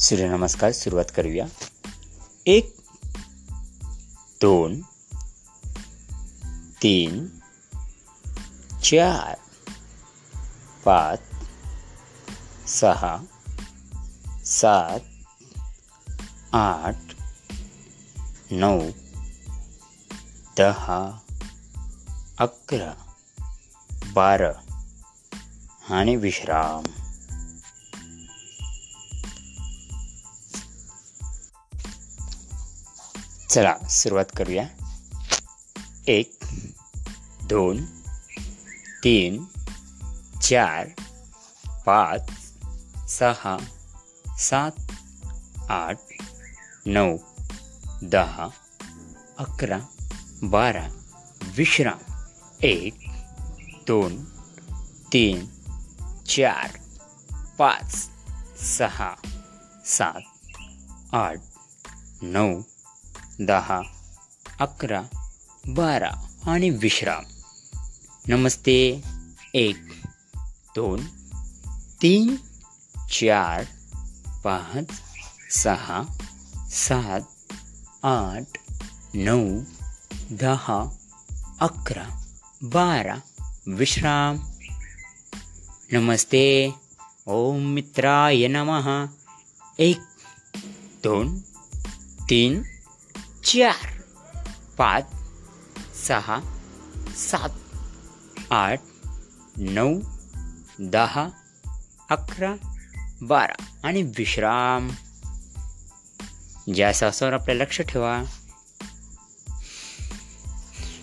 सूर्यनमस्कार, सुरुवात करूया. एक, दोन, तीन, चार, पाच, सहा, सात, आठ, नऊ, दहा, अकरा, बारा. आणि विश्राम. चला, सुरुवात करूया. एक, दोन, तीन, चार, पाच, सहा, सात, आठ, नऊ, दहा, अकरा, बारा विश्राम एक, दोन, तीन, चार, पाच, सहा, सात, आठ, नऊ दहा अकरा बारा आणि विश्राम. नमस्ते. एक दोन तीन चार पाच सहा सात आठ नऊ दहा अकरा बारा. विश्राम. नमस्ते. ओम मित्राय नमः. एक दोन तीन चार पाच सहा सात आठ नऊ दहा अकरा बारा आणि विश्राम. ज्या सहसावर आपलं लक्ष ठेवा.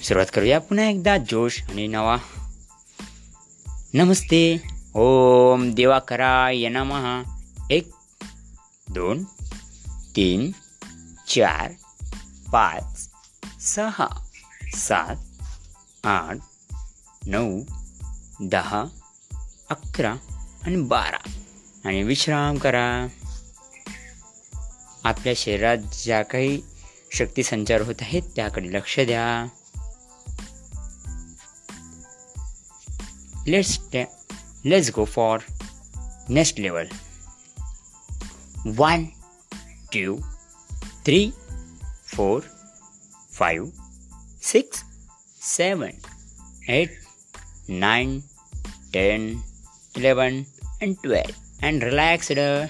सुरुवात करूया पुन्हा एकदा जोश आणि नवा. नमस्ते. ओम देवाकराय नमः. एक दोन तीन चार. पाच सहा सात आठ नऊ दहा अकरा आणि बारा. आणि विश्राम करा. आपल्या शरीरात ज्या काही शक्ती संचार होत आहेत त्याकडे लक्ष द्या. Let's let's go for next level one two three four, five, six, seven, eight, nine, ten, eleven, and twelve. And relaxed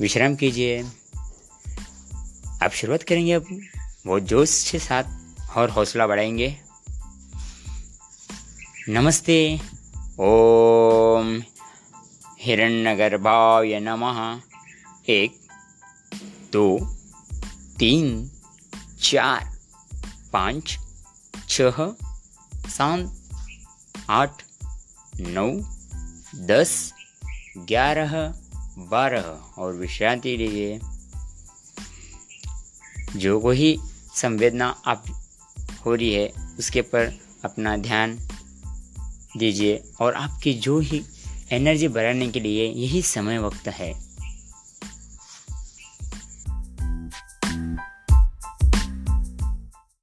विश्राम कीजिए। आप शुरुआत करेंगे अब। वो जोश के साथ और हौसला बढ़ाएँगे। नमस्ते। ओम हिरण्यगर्भाय नमः। एक, दो, तीन, चार, पाँच छः सात, आठ, नौ, दस, ग्यारह, बारह। और विश्रांति लीजिए। जो कोई संवेदना आप हो रही है, उसके पर अपना ध्यान दीजिए। और आपकी जो ही एनर्जी बढ़ाने के लिए यही समय वक्त है।